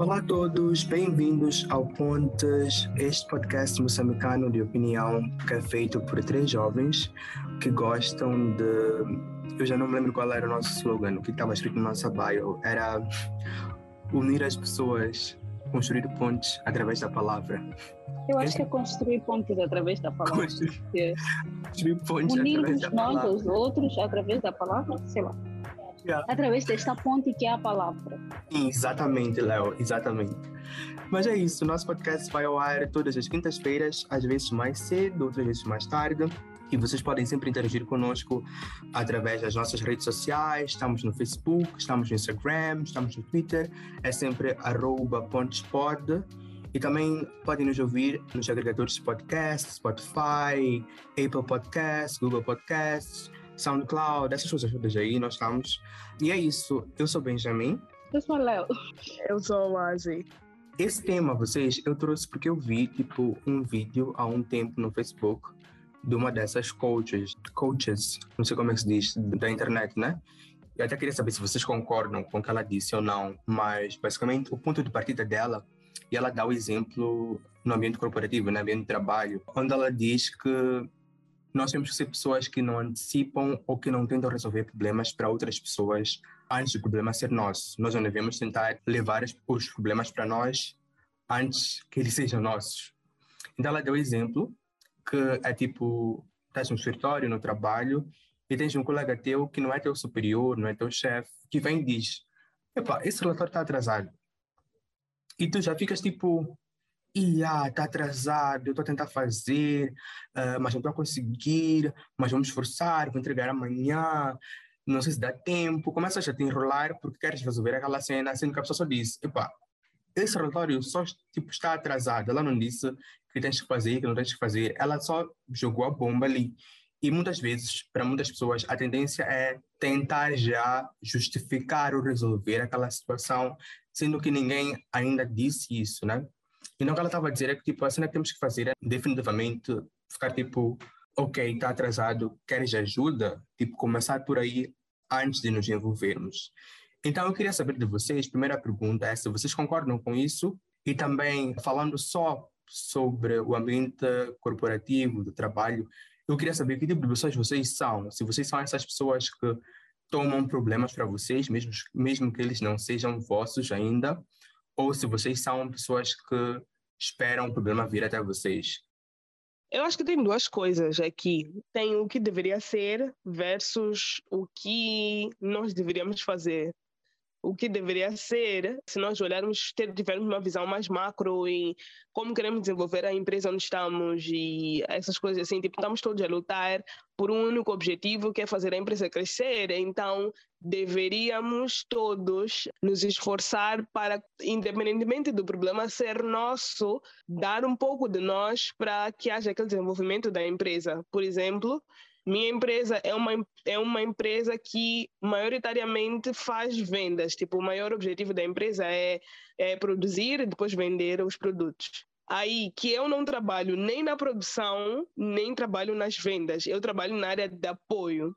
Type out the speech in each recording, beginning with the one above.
Olá a todos, bem-vindos ao Pontes, este podcast moçambicano de opinião que é feito por três jovens que gostam de. Eu já não me lembro qual era o nosso slogan, o que estava escrito no nosso bio. Era unir as pessoas, construir pontes através da palavra. Eu acho que é construir pontes através da palavra. Construir, construir pontes Unirmos através da nós palavra. aos outros através da palavra, sei lá. Yeah. Através desta ponte que é a palavra. Exatamente, Léo, exatamente. Mas é isso, nosso podcast vai ao ar todas as quintas-feiras, às vezes mais cedo, outras vezes mais tarde. E vocês podem sempre interagir conosco através das nossas redes sociais. Estamos no Facebook, estamos no Instagram, estamos no Twitter. É sempre pontespod. E também podem nos ouvir nos agregadores de podcast, Spotify, Apple Podcasts, Google Podcasts, SoundCloud, essas coisas todas aí, nós estamos. E é isso. Eu sou Benjamin. Eu sou a Léo. Eu sou o Azi. Esse tema, vocês, eu trouxe porque eu vi, tipo, um vídeo há um tempo no Facebook de uma dessas coaches, coaches, não sei como é que se diz, da internet, né? Eu até queria saber se vocês concordam com o que ela disse ou não, mas basicamente o ponto de partida dela, e ela dá o exemplo no ambiente corporativo, no ambiente de trabalho, onde ela diz que nós temos que ser pessoas que não antecipam ou que não tentam resolver problemas para outras pessoas antes do problema ser nosso. Nós não devemos tentar levar os- problemas para nós antes que eles sejam nossos. Então ela deu exemplo que é tipo, estás no escritório, no trabalho, e tens um colega teu que não é teu superior, não é teu chefe, que vem e diz, epá, esse relatório está atrasado. E tu já ficas tipo, Ia, está atrasado, eu estou a tentar fazer, ah, mas não estou a conseguir, mas vamos esforçar, vou entregar amanhã, não sei se dá tempo. Começas a te enrolar porque queres resolver aquela cena, sendo que a pessoa só disse, epá, esse relatório só tipo, está atrasado. Ela não disse que tens que fazer, que não tens que fazer. Ela só jogou a bomba ali. E muitas vezes, para muitas pessoas, a tendência é tentar já justificar ou resolver aquela situação, sendo que ninguém ainda disse isso, né? Então, o que ela estava a dizer é que, tipo, a cena que temos que fazer é definitivamente ficar, tipo, ok, está atrasado, queres ajuda? Tipo, começar por aí antes de nos envolvermos. Então, eu queria saber de vocês, primeira pergunta é se vocês concordam com isso e também falando só sobre o ambiente corporativo, do trabalho, eu queria saber que tipo de pessoas vocês são. Se vocês são essas pessoas que tomam problemas para vocês, mesmo, mesmo que eles não sejam vossos ainda, ou se vocês são pessoas que esperam o problema vir até vocês. Eu acho que tem duas coisas aqui. Tem o que deveria ser versus o que nós deveríamos fazer. O que deveria ser, se nós olharmos, ter, tivermos uma visão mais macro em como queremos desenvolver a empresa onde estamos e essas coisas assim, tipo, estamos todos a lutar por um único objetivo que é fazer a empresa crescer. Então, deveríamos todos nos esforçar para, independentemente do problema ser nosso, dar um pouco de nós para que haja aquele desenvolvimento da empresa. Por exemplo, minha empresa é uma, é uma empresa que maioritariamente faz vendas. Tipo, o maior objetivo da empresa é, é produzir e depois vender os produtos. Aí que eu não trabalho nem na produção, nem trabalho nas vendas. Eu trabalho na área de apoio.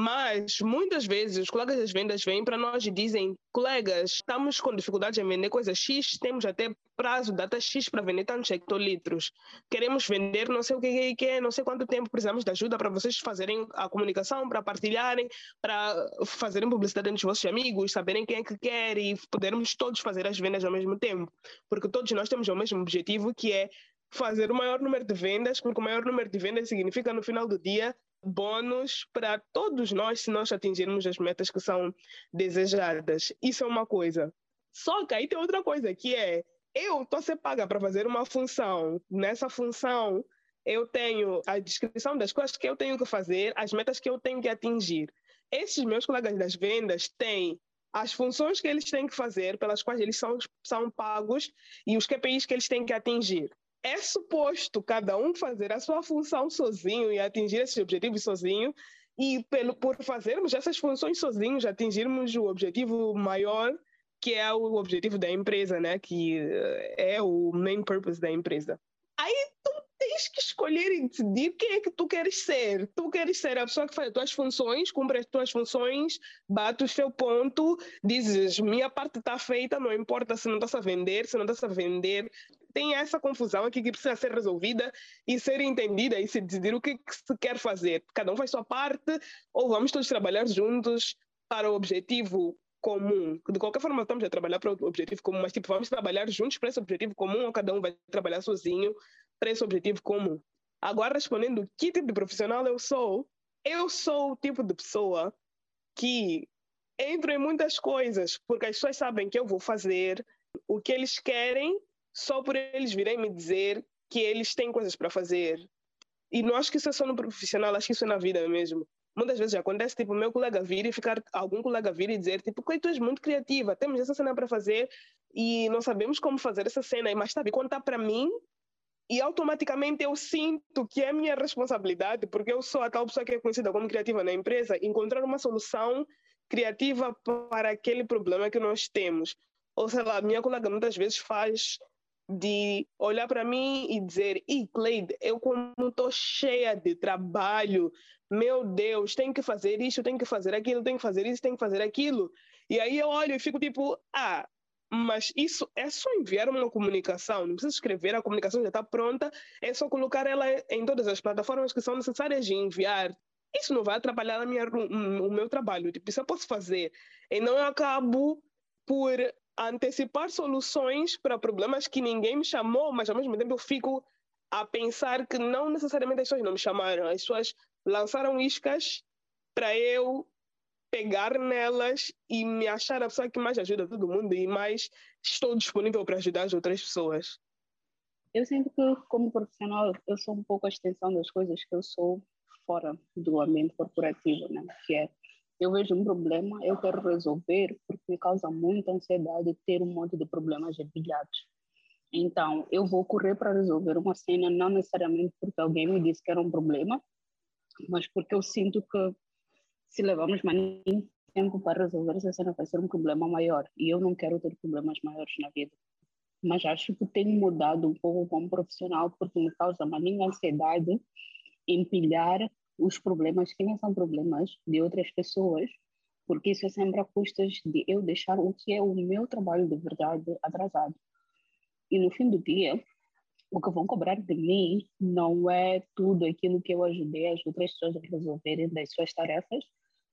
Mas muitas vezes os colegas das vendas vêm para nós e dizem: colegas, estamos com dificuldades em vender coisa X, temos até prazo, data X para vender tantos hectolitros. Queremos vender não sei o que, que é, não sei quanto tempo precisamos de ajuda para vocês fazerem a comunicação, para partilharem, para fazerem publicidade entre os vossos amigos, saberem quem é que quer e podermos todos fazer as vendas ao mesmo tempo. Porque todos nós temos o mesmo objetivo que é fazer o maior número de vendas, porque o maior número de vendas significa no final do dia bônus para todos nós se nós atingirmos as metas que são desejadas. Isso é uma coisa. Só que aí tem outra coisa, que é eu estou a ser paga para fazer uma função. Nessa função, eu tenho a descrição das coisas que eu tenho que fazer, as metas que eu tenho que atingir. Esses meus colegas das vendas têm as funções que eles têm que fazer, pelas quais eles são, são pagos, e os KPIs que eles têm que atingir é suposto cada um fazer a sua função sozinho e atingir esses objetivos sozinho, e pelo, por fazermos essas funções sozinhos, atingirmos o objetivo maior, que é o objetivo da empresa, né? que é o main purpose da empresa. Aí tens que escolher e decidir quem é que tu queres ser. Tu queres ser a pessoa que faz as tuas funções, cumpre as tuas funções, bate o seu ponto, dizes, minha parte está feita, não importa se não estás a vender, se não estás a vender. Tem essa confusão aqui que precisa ser resolvida e ser entendida e se decidir o que, que se quer fazer. Cada um faz sua parte ou vamos todos trabalhar juntos para o objetivo comum. De qualquer forma, estamos a trabalhar para o objetivo comum, mas tipo, vamos trabalhar juntos para esse objetivo comum ou cada um vai trabalhar sozinho para esse objetivo comum. Agora, respondendo que tipo de profissional eu sou, eu sou o tipo de pessoa que entro em muitas coisas, porque as pessoas sabem que eu vou fazer o que eles querem só por eles virem me dizer que eles têm coisas para fazer. E não acho que isso é só no profissional, acho que isso é na vida mesmo muitas vezes acontece, tipo, meu colega vir e ficar, algum colega vir e dizer, tipo, tu és muito criativa, temos essa cena para fazer e não sabemos como fazer essa cena, mas sabe, conta para mim e automaticamente eu sinto que é minha responsabilidade, porque eu sou a tal pessoa que é conhecida como criativa na empresa, encontrar uma solução criativa para aquele problema que nós temos. Ou sei lá, minha colega muitas vezes faz de olhar para mim e dizer, e Cleide, eu como estou cheia de trabalho, meu Deus, tenho que fazer isso, tenho que fazer aquilo, tenho que fazer isso, tenho que fazer aquilo. E aí eu olho e fico tipo, ah, mas isso é só enviar uma comunicação, não precisa escrever, a comunicação já está pronta, é só colocar ela em todas as plataformas que são necessárias de enviar. Isso não vai atrapalhar minha, o meu trabalho, tipo, isso eu posso fazer. E não acabo por antecipar soluções para problemas que ninguém me chamou, mas ao mesmo tempo eu fico a pensar que não necessariamente as pessoas não me chamaram, as pessoas lançaram iscas para eu pegar nelas e me achar a pessoa que mais ajuda todo mundo e mais estou disponível para ajudar as outras pessoas. Eu sinto que, como profissional, eu sou um pouco a extensão das coisas que eu sou fora do ambiente corporativo, né? Que é, eu vejo um problema, eu quero resolver, porque me causa muita ansiedade ter um monte de problemas empilhados. Então, eu vou correr para resolver uma cena, não necessariamente porque alguém me disse que era um problema, mas porque eu sinto que se levarmos mais tempo para resolver essa cena vai ser um problema maior e eu não quero ter problemas maiores na vida. Mas acho que tenho mudado um pouco como profissional porque me causa uma ansiedade empilhar os problemas que não são problemas de outras pessoas, porque isso é sempre a custas de eu deixar o que é o meu trabalho de verdade atrasado. E no fim do dia, o que vão cobrar de mim não é tudo aquilo que eu ajudei as outras pessoas a resolverem das suas tarefas,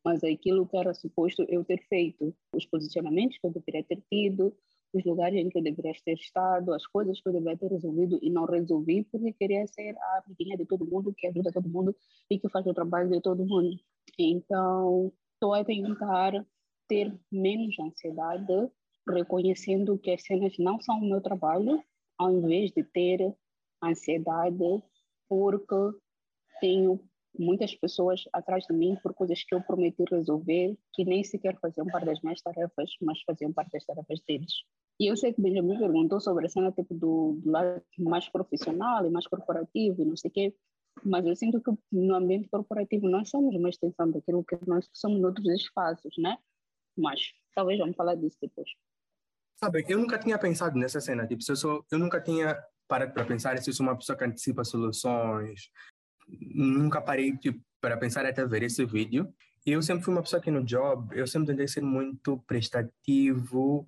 mas aquilo que era suposto eu ter feito, os posicionamentos que eu deveria ter tido, os lugares em que eu deveria ter estado, as coisas que eu deveria ter resolvido e não resolvi porque queria ser a amiguinha de todo mundo, que ajuda todo mundo e que faz o trabalho de todo mundo. Então, estou a tentar ter menos ansiedade, reconhecendo que as cenas não são o meu trabalho, ao invés de ter ansiedade porque tenho muitas pessoas atrás de mim por coisas que eu prometi resolver que nem sequer faziam parte das minhas tarefas, mas faziam parte das tarefas deles. E eu sei que Benjamin perguntou sobre a cena tipo do, do lado mais profissional e mais corporativo e não sei o quê, mas eu sinto que no ambiente corporativo nós somos uma extensão daquilo que nós somos noutros espaços, né? Mas talvez vamos falar disso depois. Sabe, eu nunca tinha pensado nessa cena. Tipo, eu, sou, eu nunca tinha parado para pensar se eu sou uma pessoa que antecipa soluções. Nunca parei tipo, para pensar até ver esse vídeo. E eu sempre fui uma pessoa que no job, eu sempre tentei ser muito prestativo,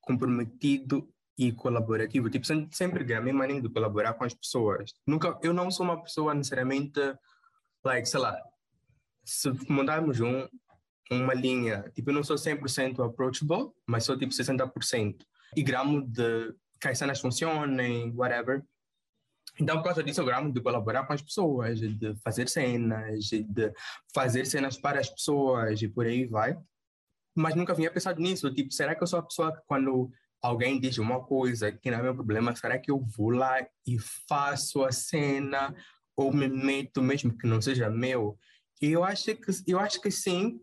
comprometido e colaborativo. Tipo, sempre ganhei a minha maneira de colaborar com as pessoas. Nunca, eu não sou uma pessoa necessariamente, like, sei lá, se mandarmos um, uma linha, tipo, eu não sou 100% approachable, mas sou tipo 60%. E gramo de que as cenas funcionem, whatever. Então, por causa disso, eu gramo de colaborar com as pessoas, de fazer cenas, de fazer cenas para as pessoas e por aí vai. Mas nunca vinha pensado nisso. Tipo, será que eu sou a pessoa que quando alguém diz uma coisa que não é meu problema, será que eu vou lá e faço a cena ou me meto mesmo que não seja meu? E eu acho que eu acho que sim,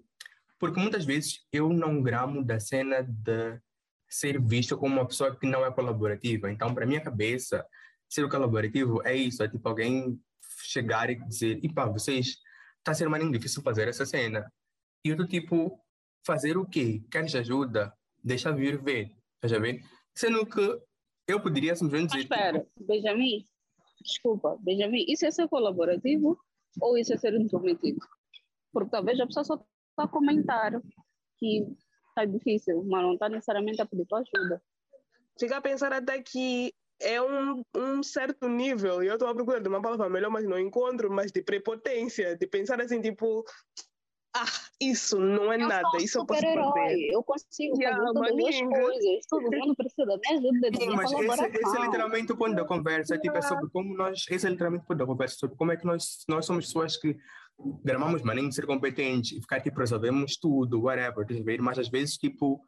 porque muitas vezes eu não gramo da cena de ser visto como uma pessoa que não é colaborativa. Então, para minha cabeça, ser colaborativo é isso, é tipo alguém chegar e dizer, e pá, vocês, está sendo mais difícil fazer essa cena. E eu tô tipo, fazer o quê? Queres ajuda? Deixa vir ver, já ver? Sendo que eu poderia simplesmente dizer... Mas espera, tipo, Benjamin, Desculpa, Benjamin, isso é ser colaborativo ou isso é ser intrometido? Porque talvez a pessoa só está a comentar que está difícil, mas não está necessariamente a pedir tua ajuda. Fica a pensar até que é um, um certo nível, e eu estou à procura de uma palavra melhor, mas não encontro, mas de prepotência, de pensar assim, tipo, ah, isso não é eu nada, isso eu posso fazer. Eu consigo Yeah, fazer todas as maninga. coisas, todo mundo precisa da minha ajuda, da Sim, mas esse, esse é literalmente o ponto da conversa, tipo, é sobre como nós, esse é literalmente o ponto da conversa, sobre como é que nós, nós somos pessoas que gramamos maninho de ser competentes e ficar, tipo, resolvemos tudo, whatever, mas às vezes, tipo,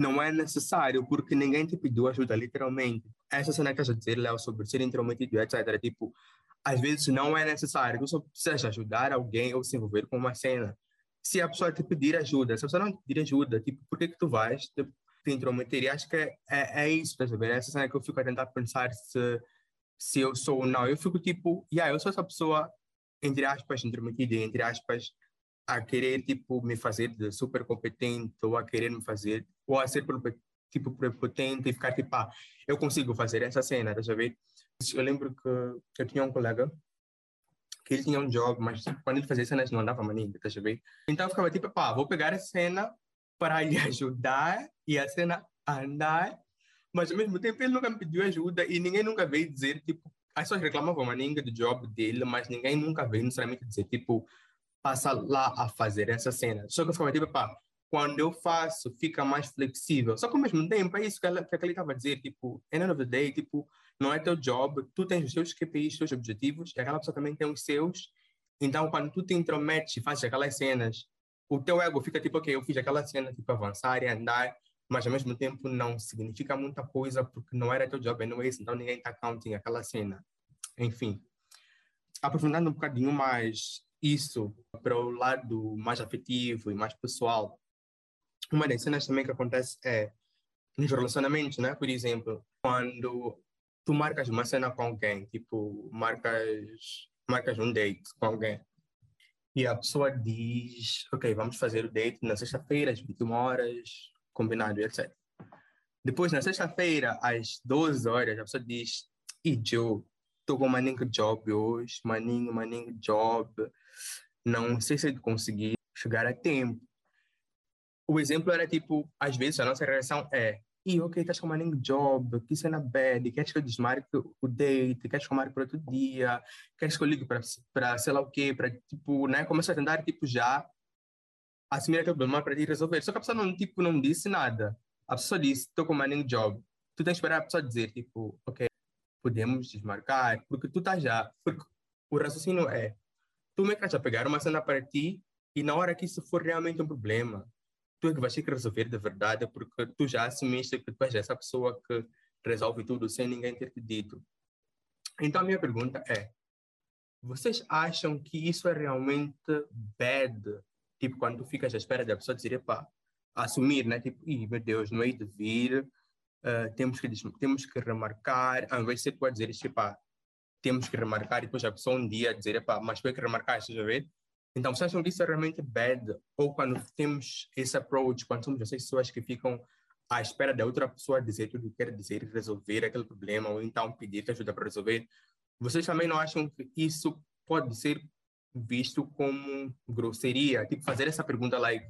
não é necessário, porque ninguém te pediu ajuda, literalmente. Essa cena que a dizer, Léo, sobre ser intrometido, etc., tipo, às vezes não é necessário, tu só precisas ajudar alguém ou se envolver com uma cena. Se a pessoa te pedir ajuda, se a pessoa não te pedir ajuda, tipo, por que que tu vais te, te intrometer? E acho que é, é, é isso, ver? Essa cena que eu fico a tentar pensar se, se eu sou ou não. Eu fico tipo, yeah, eu sou essa pessoa, entre aspas, intrometida, entre aspas, a querer, tipo, me fazer super competente ou a querer me fazer, ou a ser, tipo, prepotente e ficar tipo, ah, eu consigo fazer essa cena, estás a ver? Eu lembro que eu tinha um colega que ele tinha um job, mas tipo, quando ele fazia cenas não andava maninho, estás a ver? Então eu ficava tipo, pá, vou pegar a cena para lhe ajudar e a cena andar, mas ao mesmo tempo ele nunca me pediu ajuda e ninguém nunca veio dizer, tipo, as pessoas reclamavam maninga do job dele, mas ninguém nunca veio necessariamente dizer, tipo, passa lá a fazer essa cena. Só que eu ficava tipo, pá, quando eu faço, fica mais flexível. Só que ao mesmo tempo, é isso que, ela, que ele estava a dizer, tipo, end of the day, tipo, não é teu job, tu tens os teus KPIs, os teus objetivos, e aquela pessoa também tem os seus. Então, quando tu te intrometes e fazes aquelas cenas, o teu ego fica tipo, ok, eu fiz aquela cena, tipo, avançar e andar, mas ao mesmo tempo não significa muita coisa porque não era teu job anyways, então ninguém está counting aquela cena. Enfim, aprofundando um bocadinho mais isso para o lado mais afetivo e mais pessoal, uma das cenas também que acontece é nos relacionamentos, né? Por exemplo, quando tu marcas uma cena com alguém, tipo, marcas, marcas um date com alguém, e a pessoa diz, ok, vamos fazer o date na sexta-feira, às 21 horas, combinado, etc. Depois, na sexta-feira, às 12 horas, a pessoa diz, e Joe, estou com maninho job hoje, maninho, maninho job, não sei se eu consegui chegar a tempo. O exemplo era tipo, às vezes a nossa reação é, e ok, estás com maninho job, que cena bad, queres que eu desmarque o date, queres que eu marque para outro dia, queres que eu ligue para sei lá o quê, para tipo, né, começa a tentar tipo já assumir aquele problema para te resolver. Só que a pessoa não, tipo, não disse nada. A pessoa disse, estou com maninho job. Tu tens que esperar a pessoa dizer, tipo, ok, podemos desmarcar, porque tu estás já, porque o raciocínio é, tu me a pegar uma cena para ti e na hora que isso for realmente um problema, tu é que vais ter que resolver de verdade, porque tu já assumiste que tu és essa pessoa que resolve tudo sem ninguém ter te dito. Então a minha pergunta é, vocês acham que isso é realmente bad? Tipo, quando tu ficas à espera da pessoa dizer, pá, assumir, né? Tipo, Ih, meu Deus, não hei de vir, uh, temos, que, temos que remarcar, ao invés de ser tu a dizer, tipo, temos que remarcar, e depois a pessoa um dia dizer, mas foi que remarcar, estás a ver? Então, vocês acham que isso é realmente bad? Ou quando temos esse approach, quando somos essas pessoas que ficam à espera da outra pessoa dizer tudo o que quer dizer resolver aquele problema, ou então pedir ajuda para resolver, vocês também não acham que isso pode ser visto como grosseria? Tipo, fazer essa pergunta, like,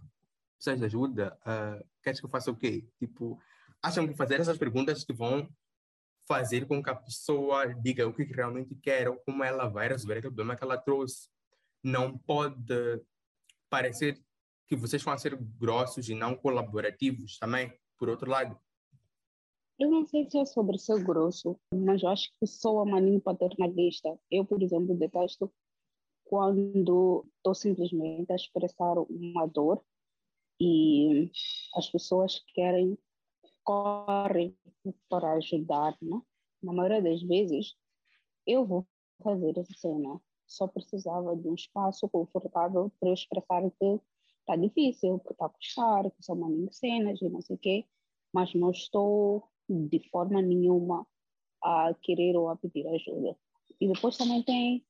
precisas de ajuda? Uh, queres que eu faça o quê? Tipo, acham que fazer essas perguntas que vão fazer com que a pessoa diga o que realmente quer ou como ela vai resolver aquele problema que ela trouxe? Não pode parecer que vocês vão ser grossos e não colaborativos também, por outro lado? Eu não sei se é sobre ser grosso, mas eu acho que sou a maninho paternalista. Eu, por exemplo, detesto quando estou simplesmente a expressar uma dor e as pessoas querem, correm para ajudar, né? Na maioria das vezes, eu vou fazer essa cena. Só precisava de um espaço confortável para eu expressar que está difícil, que está a custar, que são maninho cenas e não sei o quê, mas não estou de forma nenhuma a querer ou a pedir ajuda. E depois também tem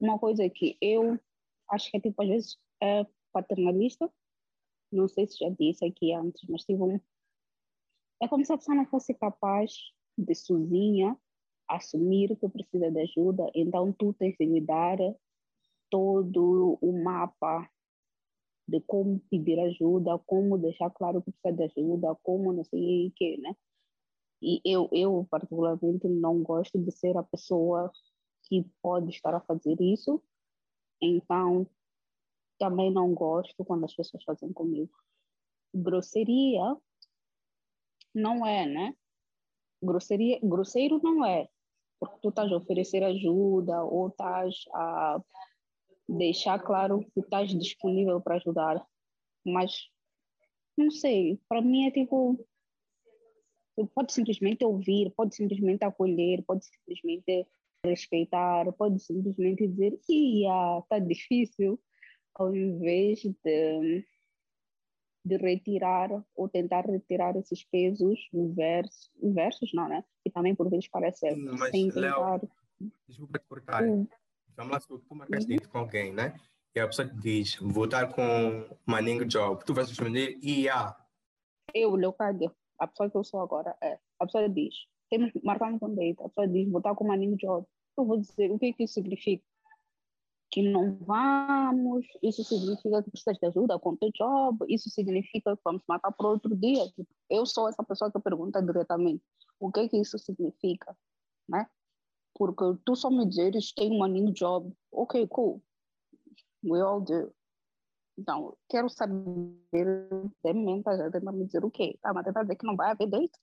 uma coisa que eu acho que é tipo, às vezes é paternalista, não sei se já disse aqui antes, mas tipo, é como se a pessoa não fosse capaz de sozinha assumir que precisa de ajuda, então tu tens de lhe dar todo o mapa de como pedir ajuda, como deixar claro que precisa de ajuda, como não sei o que, né? E eu, eu, particularmente, não gosto de ser a pessoa que pode estar a fazer isso, então também não gosto quando as pessoas fazem comigo. Grosseria não é, né? Grosseria, grosseiro não é, porque tu estás a oferecer ajuda ou estás a deixar claro que estás disponível para ajudar, mas não sei, para mim é tipo pode simplesmente ouvir, pode simplesmente acolher, pode simplesmente respeitar, pode simplesmente dizer, ia, está difícil, ao invés de, de retirar ou tentar retirar esses pesos versos, versos não, né? E também por vezes parece Mas, sem tentar... Léo, desculpa te cortar. Hum. Vamos lá, tu marcaste uhum. com alguém, né? E a pessoa te diz, vou estar com Maninho Job, tu vais responder, ia. Eu, Leocádio, a pessoa que eu sou agora, é, a pessoa diz, temos marcado um date, a pessoa diz, vou estar com Maninho Job. Eu vou dizer, o que, que isso significa? Que não vamos, isso significa que precisas de ajuda com o teu job, isso significa que vamos marcar para outro dia. Eu sou essa pessoa que pergunta diretamente o que que isso significa, né? Porque tu só me dizes tem um new job, ok, cool, we all do. Então, quero saber, de tá já tentando me dizer o quê? Tá, mas tentar dizer que não vai haver date,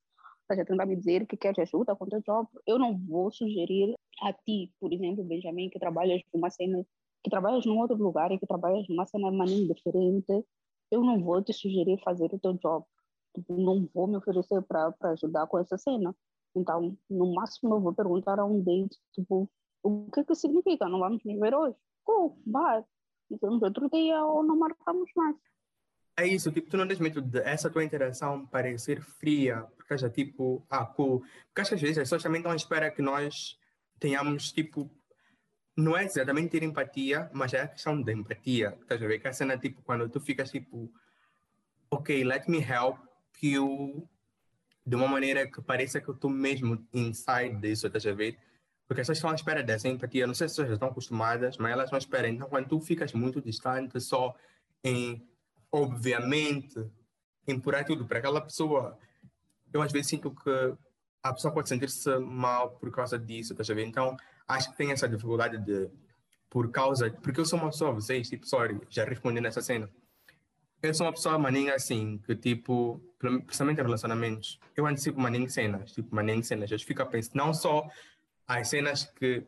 tá já tentando me dizer que quer ajuda com o teu job. Eu não vou sugerir a ti, por exemplo, Benjamin, que trabalhas numa cena que trabalhas num outro lugar e que trabalhas numa cena maneira diferente, eu não vou te sugerir fazer o teu job. Tipo, não vou me oferecer para ajudar com essa cena. Então, no máximo, eu vou perguntar a um date, tipo, o que que significa? Não vamos nos ver hoje? Cool, bye. Vamos outro dia ou não marcamos mais. É isso, tipo, tu não tens medo dessa tua interação parecer fria, porque já tipo, ah, cool. Porque às vezes as pessoas também estão à espera que nós tenhamos, tipo, não é exatamente ter empatia, mas é a questão da empatia. Estás a ver? Que a cena, tipo, quando tu ficas tipo, ok, let me help you de uma maneira que pareça que eu estou mesmo inside disso, estás a ver? Porque as pessoas estão à espera dessa empatia. Não sei se as pessoas estão acostumadas, mas elas estão à espera. Então, quando tu ficas muito distante, só em, obviamente, empurrar tudo para aquela pessoa, eu às vezes sinto que a pessoa pode sentir-se mal por causa disso, estás a ver? Então, acho que tem essa dificuldade de, por causa, porque eu sou uma pessoa, vocês, tipo, sorry, já respondi nessa cena. Eu sou uma pessoa maninha assim, que tipo, principalmente em relacionamentos, eu antecipo maninha cenas, tipo, maninha cenas. Eu fico a pensar, não só as cenas que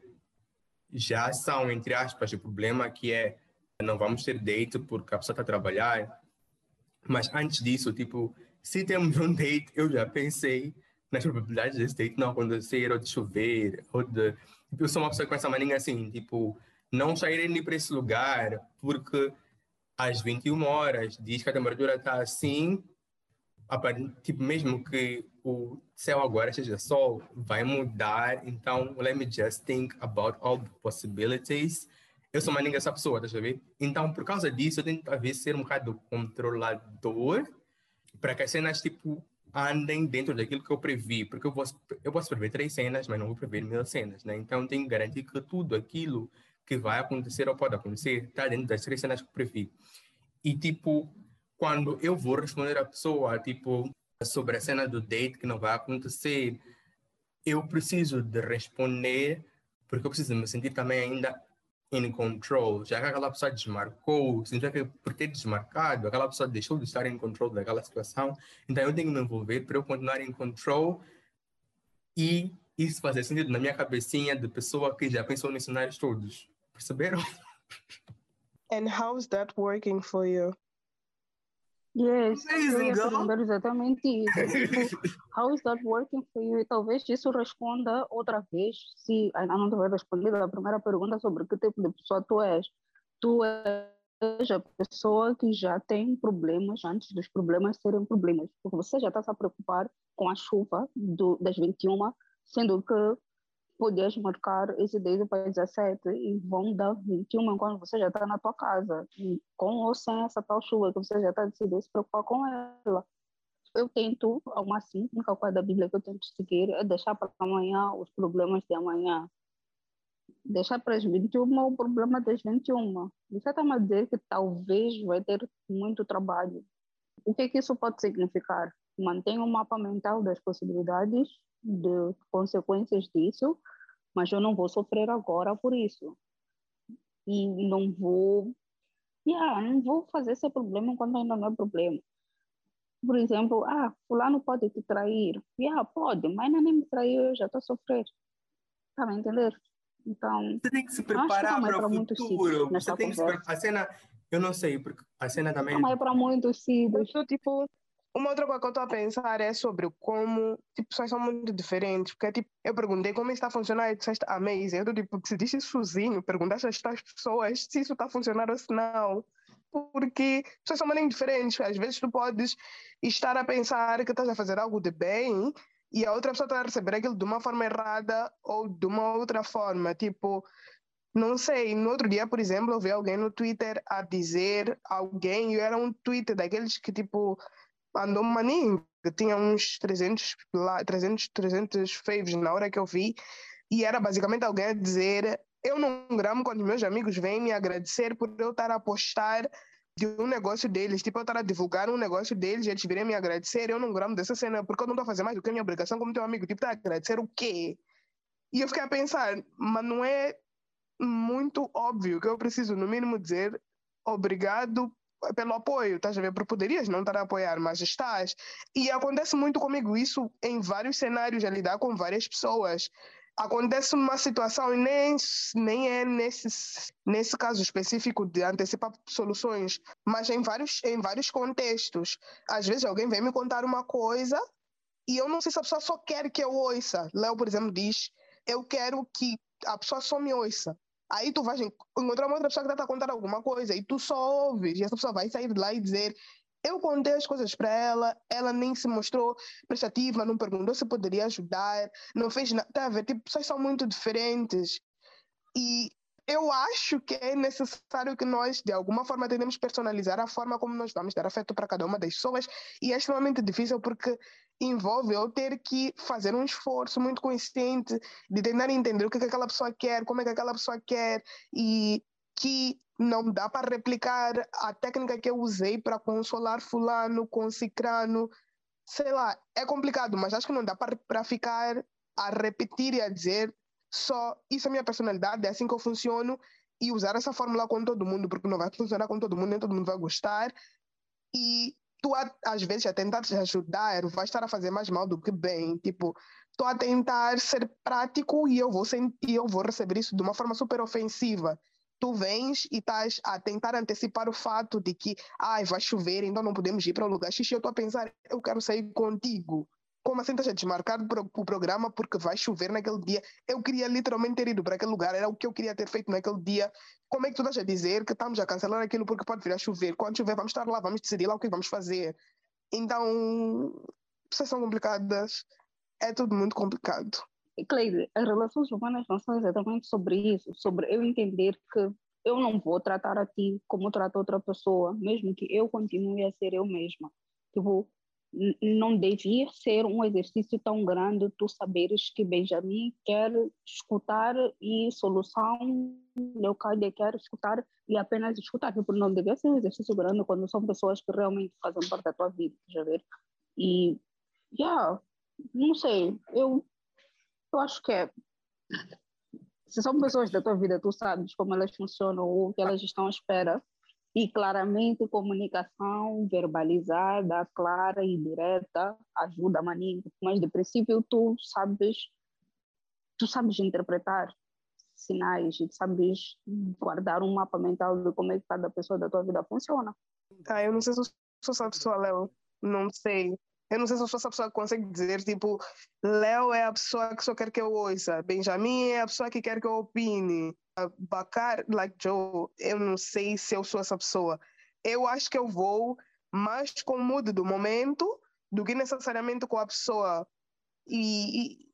já são, entre aspas, o problema que é não vamos ter date porque a pessoa está a trabalhar, mas antes disso, tipo, se temos um date, eu já pensei nas probabilidades desse date não acontecer, ou de chover, ou de eu sou uma pessoa com essa maninha assim, tipo, não sair nem para esse lugar, porque às 21 horas diz que a temperatura está assim, tipo, mesmo que o céu agora seja sol, vai mudar, então let me just think about all the possibilities. Eu sou uma ninguém essa pessoa, tá ver? Então, por causa disso, eu tento, às vezes, ser um bocado controlador para que as cenas, tipo, andem dentro daquilo que eu previ, porque eu posso, eu posso prever três cenas, mas não vou prever mil cenas, né? Então, tenho que garantir que tudo aquilo que vai acontecer ou pode acontecer está dentro das três cenas que eu previ. E, tipo, quando eu vou responder a pessoa, tipo, sobre a cena do date que não vai acontecer, eu preciso de responder, porque eu preciso me sentir também ainda in control, já que aquela pessoa desmarcou, significa que por ter desmarcado, aquela pessoa deixou de estar em control daquela situação, então eu tenho que me envolver para eu continuar em control e isso fazer sentido na minha cabecinha de pessoa que já pensou nos cenários todos. Perceberam? And how's that working for you? Yes, eu ia perguntar exatamente isso. How is that working for you? E talvez isso responda outra vez, se ainda não tiver respondido a primeira pergunta sobre que tipo de pessoa tu és. Tu és a pessoa que já tem problemas antes dos problemas serem problemas, porque você já está se a preocupar com a chuva do, das 21, sendo que podias marcar esse desde para 17 e vão dar 21 quando você já está na tua casa, com ou sem essa tal chuva que você já está decidido se preocupar com ela. eu tento, ao máximo, a única coisa da Bíblia que eu tento seguir é deixar para amanhã os problemas de amanhã. Deixar para as 21 o problema das 21. Você está-me a dizer que talvez vai ter muito trabalho. O que, que isso pode significar? Mantenha um mapa mental das possibilidades, de consequências disso, mas eu não vou sofrer agora por isso. E não vou, yeah, não vou fazer esse problema quando ainda não é problema. Por exemplo, ah, fulano pode te trair. Yeah, pode, mas ainda nem me traiu, eu já estou a sofrer. Está a entender? Então, você tem que se preparar para o futuro. Você tem que se preparar. A cena, eu não sei, porque a cena também. Não, é para muitos sítios. Tipo, uma outra coisa que eu estou a pensar é sobre como, tipo, pessoas são muito diferentes. Porque, tipo, eu perguntei como está a funcionar e disseste amazing. Eu, tipo, se disse isso sozinho, perguntaste às pessoas se isso está a funcionar ou se não. Porque pessoas são muito diferentes. Às vezes tu podes estar a pensar que estás a fazer algo de bem e a outra pessoa está a receber aquilo de uma forma errada ou de uma outra forma. Tipo, não sei, no outro dia, por exemplo, eu vi alguém no Twitter a dizer alguém, e era um tweet daqueles que, tipo, andou maninho, que tinha uns 300, 300, 300 faves na hora que eu vi, e era basicamente alguém a dizer: Eu não gramo quando meus amigos vêm me agradecer por eu estar a postar de um negócio deles, tipo, eu estar a divulgar um negócio deles, eles virem me agradecer, eu não gramo dessa cena, porque eu não estou a fazer mais do que a minha obrigação como teu amigo, tipo, tá a agradecer o quê? E eu fiquei a pensar, mas não é muito óbvio que eu preciso, no mínimo, dizer obrigado pelo apoio, estás a ver? Porque poderias não estar a apoiar, mas estás. E acontece muito comigo isso em vários cenários, a lidar com várias pessoas. Acontece uma situação, e nem, nem é nesse, nesse caso específico de antecipar soluções, mas em vários, em vários contextos. Às vezes alguém vem me contar uma coisa e eu não sei se a pessoa só quer que eu ouça. Léo, por exemplo, diz: Eu quero que a pessoa só me ouça. Aí tu vais encontrar uma outra pessoa que está a contar alguma coisa e tu só ouves e essa pessoa vai sair de lá e dizer eu contei as coisas para ela, ela nem se mostrou prestativa, não perguntou se poderia ajudar, não fez nada. Tá a ver? Tipo, pessoas são muito diferentes. E eu acho que é necessário que nós, de alguma forma, tentemos personalizar a forma como nós vamos dar afeto para cada uma das pessoas. E é extremamente difícil porque envolve eu ter que fazer um esforço muito consciente de tentar entender o que, é que aquela pessoa quer, como é que aquela pessoa quer e que não dá para replicar a técnica que eu usei para consolar fulano com cicrano. Sei lá, é complicado, mas acho que não dá para ficar a repetir e a dizer só isso é minha personalidade, é assim que eu funciono e usar essa fórmula com todo mundo, porque não vai funcionar com todo mundo, nem todo mundo vai gostar. E tu, às vezes, a tentar te ajudar, vai estar a fazer mais mal do que bem. Tipo, estou a tentar ser prático e eu, vou e eu vou receber isso de uma forma super ofensiva. Tu vens e estás a tentar antecipar o fato de que ai, vai chover, então não podemos ir para o lugar X. E eu estou a pensar, eu quero sair contigo como assim estás a desmarcar o programa porque vai chover naquele dia? Eu queria literalmente ter ido para aquele lugar, era o que eu queria ter feito naquele dia. Como é que tu estás a dizer que estamos a cancelar aquilo porque pode vir a chover? Quando chover, vamos estar lá, vamos decidir lá o que vamos fazer. Então, pessoas são complicadas, é tudo muito complicado. Cleide, as relações humanas não são exatamente sobre isso, sobre eu entender que eu não vou tratar a ti como trato outra pessoa, mesmo que eu continue a ser eu mesma. Tipo, não devia ser um exercício tão grande tu saberes que Benjamin quer escutar e solução Leocádia quer escutar e apenas escutar, porque não devia ser um exercício grande quando são pessoas que realmente fazem parte da tua vida, já ver? E, já, yeah, não sei, eu, eu acho que é, se são pessoas da tua vida, tu sabes como elas funcionam, o que elas estão à espera, e claramente comunicação verbalizada, clara e direta ajuda maninho, mas de princípio tu sabes tu sabes interpretar sinais e sabes guardar um mapa mental de como é que cada pessoa da tua vida funciona. Ah, eu não sei se eu sou essa pessoa, Léo. Não sei. Eu não sei se eu sou essa pessoa que consegue dizer, tipo, Léo é a pessoa que só quer que eu ouça, Benjamin é a pessoa que quer que eu opine. Bacar, like Joe, eu não sei se eu sou essa pessoa. Eu acho que eu vou mais com o mood do momento do que necessariamente com a pessoa. E, e,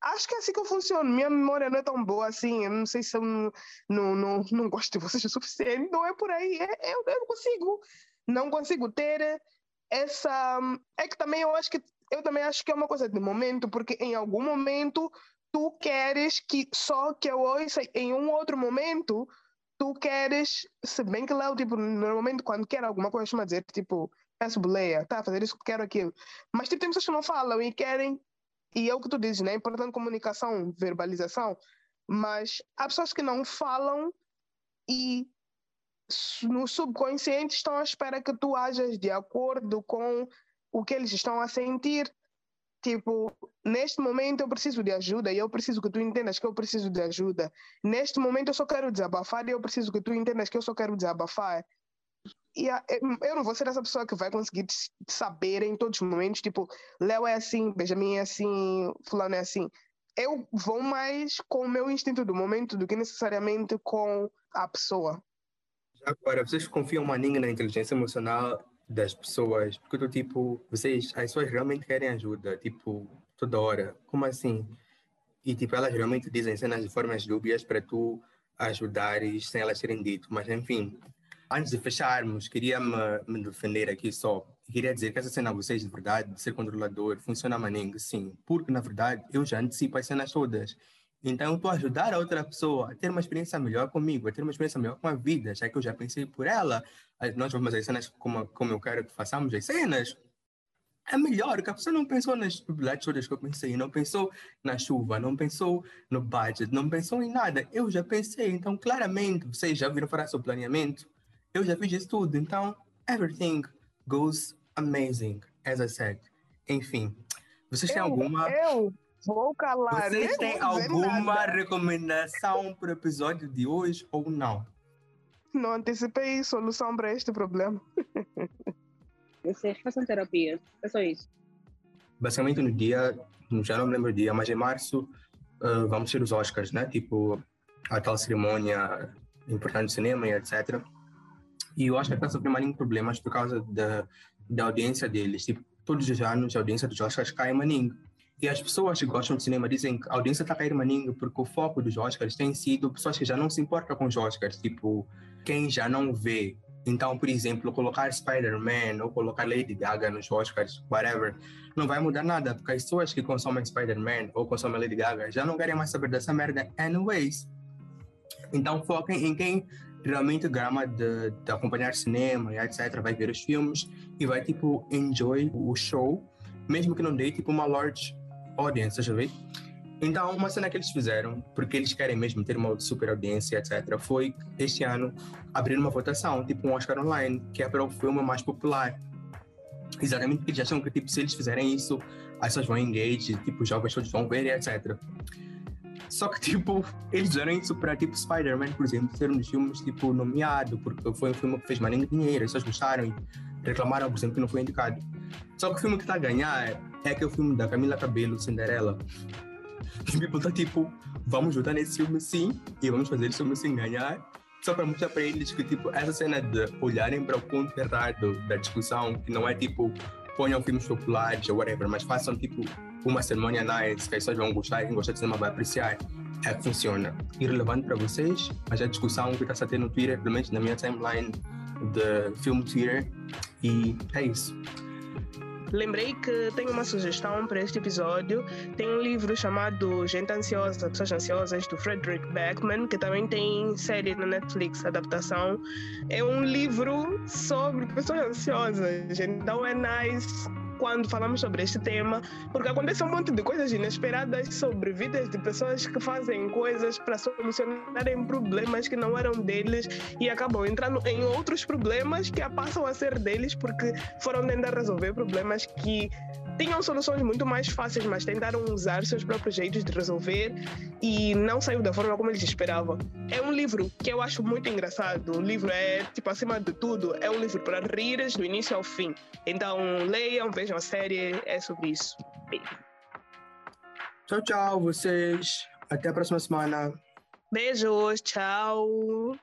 acho que é assim que eu funciono. Minha memória não é tão boa assim. Eu não sei se eu não, não, não, não gosto de vocês o suficiente. Não é por aí. É, eu, eu não consigo. Não consigo ter essa. É que também eu acho que eu também acho que é uma coisa de momento, porque em algum momento tu queres que só que eu ouça em um outro momento, tu queres, se bem que lá, tipo, normalmente quando quer alguma coisa, costuma dizer, tipo, peço boleia, tá fazer isso, quero aquilo. Mas tipo, tem pessoas que não falam e querem, e é o que tu dizes, né? É importante comunicação, verbalização, mas há pessoas que não falam e no subconsciente estão à espera que tu ajas de acordo com o que eles estão a sentir. Tipo, neste momento eu preciso de ajuda e eu preciso que tu entendas que eu preciso de ajuda. Neste momento eu só quero desabafar e eu preciso que tu entendas que eu só quero desabafar. E eu não vou ser essa pessoa que vai conseguir saber em todos os momentos, tipo, Léo é assim, Benjamin é assim, fulano é assim. Eu vou mais com o meu instinto do momento do que necessariamente com a pessoa. Agora, vocês confiam maninho na inteligência emocional das pessoas? Porque tô tipo, vocês, as pessoas realmente querem ajuda, tipo, toda hora. Como assim? E tipo, elas realmente dizem cenas de formas dúbias para tu ajudares sem elas terem dito. Mas enfim, antes de fecharmos, queria me, me defender aqui só. Queria dizer que essa cena, vocês, de verdade, de ser controlador, funciona maninho, sim. Porque, na verdade, eu já antecipo as cenas todas. Então, tu ajudar a outra pessoa a ter uma experiência melhor comigo, a ter uma experiência melhor com a vida, já que eu já pensei por ela, nós vamos as cenas como, como eu quero que façamos as cenas. É melhor, que a pessoa não pensou nas todas que eu pensei, não pensou na chuva, não pensou no budget, não pensou em nada. Eu já pensei, então claramente, vocês já viram falar sobre planeamento, eu já fiz isso tudo, então everything goes amazing, as I said. Enfim, vocês têm alguma... Eu Vou calar. Vocês têm alguma recomendação para o episódio de hoje ou não? Não antecipei solução para este problema. Vocês façam terapia. É só isso. Basicamente, no dia, já não me lembro o dia, mas em março, uh, vamos ter os Oscars, né? Tipo, a tal cerimônia importante do cinema e etc. E eu acho que está sofrendo maninho problemas por causa da, da audiência deles. Tipo, todos os anos a audiência dos Oscars cai maninho. E as pessoas que gostam de cinema dizem que a audiência está caindo maninho porque o foco dos Oscars tem sido pessoas que já não se importam com os Oscars, tipo, quem já não vê. Então, por exemplo, colocar Spider-Man ou colocar Lady Gaga nos Oscars, whatever, não vai mudar nada, porque as pessoas que consomem Spider-Man ou consomem Lady Gaga já não querem mais saber dessa merda anyways. Então, foquem em quem realmente grama de, de acompanhar cinema e etc, vai ver os filmes e vai, tipo, enjoy o show, mesmo que não dê, tipo, uma large audience, já vi? Então, uma cena que eles fizeram, porque eles querem mesmo ter uma super audiência, etc., foi este ano abrir uma votação, tipo um Oscar Online, que é para o filme mais popular. Exatamente porque eles acham que, tipo, se eles fizerem isso, as pessoas vão engage, tipo, os jovens todos vão ver, etc. Só que, tipo, eles fizeram isso para, tipo, Spider-Man, por exemplo, ser um dos filmes, tipo, nomeado, porque foi um filme que fez mais dinheiro, as pessoas gostaram e reclamaram, por exemplo, que não foi indicado. Só que o filme que está a ganhar é aquele filme da Camila Cabelo, Cinderela. E people tá tipo, vamos votar nesse filme sim, e vamos fazer esse filme sim ganhar. Só para mostrar para eles que, tipo, essa cena de olharem para o ponto errado da discussão, que não é tipo, ponham filmes populares ou whatever, mas façam tipo uma cerimônia nice, que as pessoas vão gostar quem gosta de cinema vai apreciar. É que funciona. Irrelevante para vocês, mas a discussão que está a ter no Twitter, pelo menos na minha timeline de filme Twitter, e é isso. Lembrei que tenho uma sugestão para este episódio. Tem um livro chamado Gente Ansiosa, Pessoas Ansiosas, do Frederick Beckman, que também tem série na Netflix, adaptação. É um livro sobre pessoas ansiosas, então é nice quando falamos sobre este tema, porque acontece um monte de coisas inesperadas sobre vidas de pessoas que fazem coisas para solucionarem problemas que não eram deles e acabam entrando em outros problemas que passam a ser deles porque foram tentar resolver problemas que tinham soluções muito mais fáceis, mas tentaram usar seus próprios jeitos de resolver e não saiu da forma como eles esperavam. É um livro que eu acho muito engraçado. O livro é, tipo, acima de tudo, é um livro para rires do início ao fim. Então, leiam, vejam a série, é sobre isso. Tchau, tchau, vocês. Até a próxima semana. Beijos, tchau.